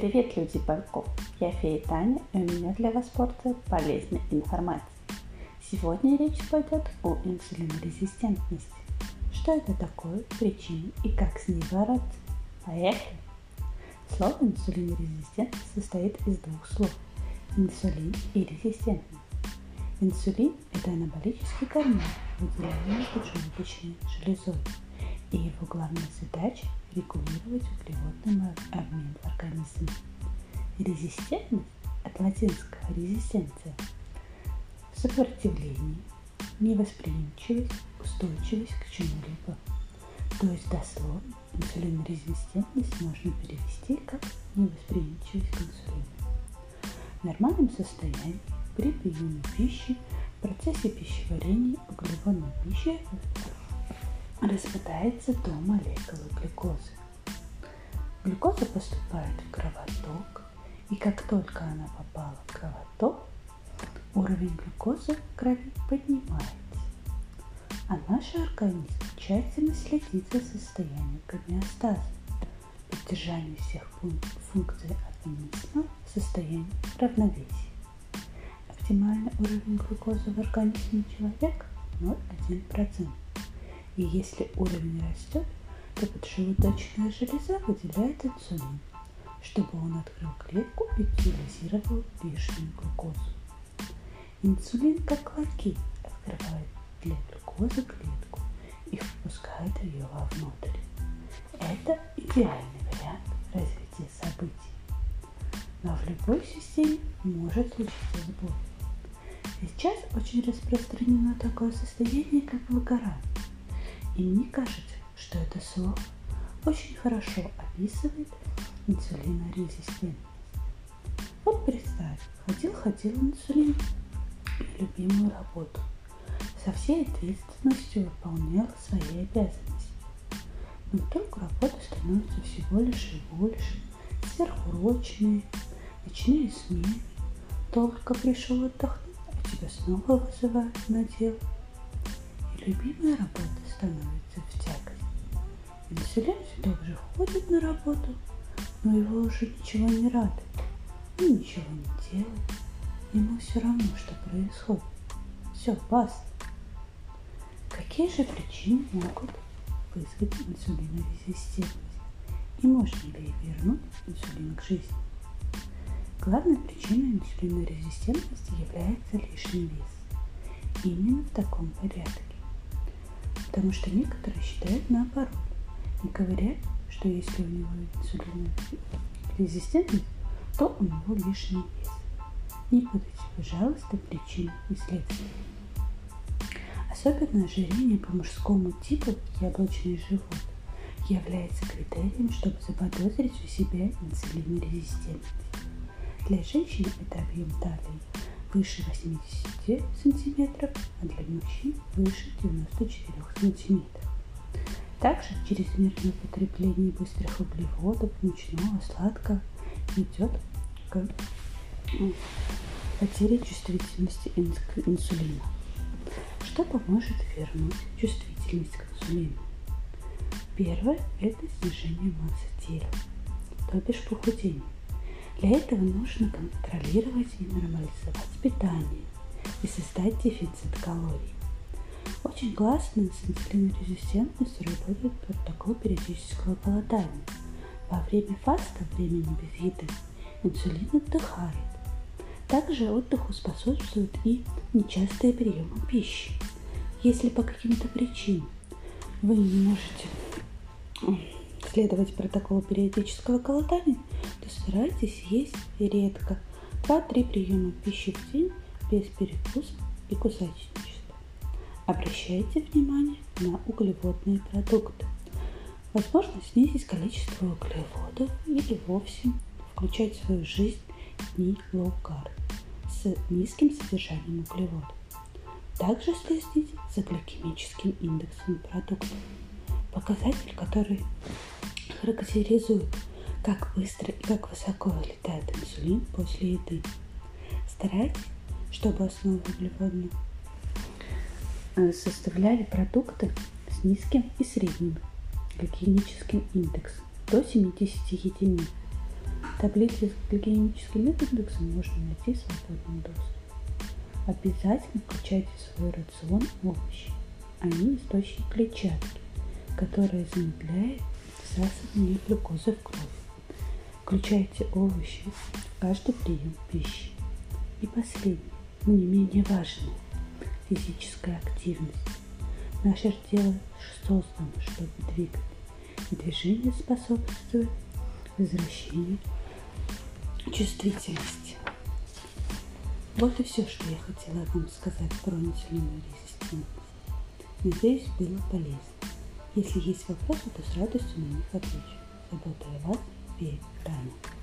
Привет, люди парков! Я Фея Таня, и у меня для вас порция полезной информации. Сегодня речь пойдет о инсулинорезистентности. Что это такое, причины и как с ней бороться? Поехали! Слово инсулинорезистентность состоит из двух слов – инсулин и резистентность. Инсулин – это анаболический гормон, выделяемый поджелудочной железой, и его главная задача – регулировать углеводный обмен в организме. Резистентность от латинского резистенция – сопротивление, невосприимчивость, устойчивость к чему-либо. То есть дословно инсулинорезистентность можно перевести как невосприимчивость к инсулину. В нормальном состоянии при приеме пищи в процессе пищеварения углеводной пищи распадается до молекулы глюкозы. Глюкоза поступает в кровоток, и как только она попала в кровоток, уровень глюкозы в крови поднимается. А наш организм тщательно следит за состоянием гомеостаза, поддержанием всех функций организма в состоянии равновесия. Оптимальный уровень глюкозы в организме человека 0,1%. И если уровень растет, то поджелудочная железа выделяет инсулин, чтобы он открыл клетку и утилизировал лишнюю глюкозу. Инсулин, как лаки, открывает для глюкозы клетку и впускает ее вовнутрь. Это идеальный вариант развития событий. Но в любой системе может случиться сбой. Сейчас очень распространено такое состояние, как выгорание. И мне кажется, что это слово очень хорошо описывает инсулинорезистентность. Вот представь, ходил-ходил инсулин на любимую работу. Со всей ответственностью выполнял свои обязанности. Но вдруг работа становится всего лишь и больше, сверхурочные, ночные смены. Только пришел отдохнуть, а тебя снова вызывают на дело. И любимая работа становится в тягость. Инсулин все так же ходит на работу, но его уже ничего не радует. Он ничего не делает. Ему все равно, что происходит. Все, баста. Какие же причины могут вызвать инсулинорезистентность? И можно ли вернуть инсулин к жизни? Главной причиной инсулинорезистентности является лишний вес. Именно в таком порядке. Потому что некоторые считают наоборот и говорят, что если у него инсулинорезистентность, то у него лишний вес. Не путайте, пожалуйста, причины и следствия. Особенно ожирение по мужскому типу яблочный живот является критерием, чтобы заподозрить у себя инсулинорезистентность. Для женщин это объем талии выше 80 сантиметров, а для мужчин выше 94 сантиметров. Также чрезмерное употребление быстрых углеводов, мучного, сладкого ведет к потере чувствительности к инсулину. Что поможет вернуть чувствительность к инсулину? Первое – это снижение массы тела, то бишь похудение. Для этого нужно контролировать и нормализовать питание и создать дефицит калорий. Очень классно с инсулинорезистентностью работает протокол периодического голодания. Во время фаста, времени без еды, инсулин отдыхает. Также отдыху способствуют и нечастые приемы пищи. Если по каким-то причинам вы не можете следовать протоколу периодического голодания, старайтесь есть редко 2-3 приема пищи в день без перекуса и кусачничества. Обращайте внимание на углеводные продукты. Возможно снизить количество углеводов или вовсе включать в свою жизнь дни carb с низким содержанием углеводов. Также следите за гликемическим индексом продуктов, показатель, который характеризует, как быстро и как высоко вылетает инсулин после еды. Старайтесь, чтобы основу углеводную э, составляли продукты с низким и средним гликемическим индексом до 70 единиц. таблице с гликемическим индексом можно найти свободный доступ. Обязательно включайте в свой рацион овощи. Они источник клетчатки, которая замедляет всасывание глюкозы в кровь. Включайте овощи в каждый прием пищи. И последнее, но не менее важное, физическая активность. Наше тело создано, чтобы двигать. Движение способствует возвращению чувствительности. Вот и все, что я хотела вам сказать про инсулиновую резистентность. Надеюсь, было полезно. Если есть вопросы, то с радостью на них отвечу. Забота о вас, Верь, Таня.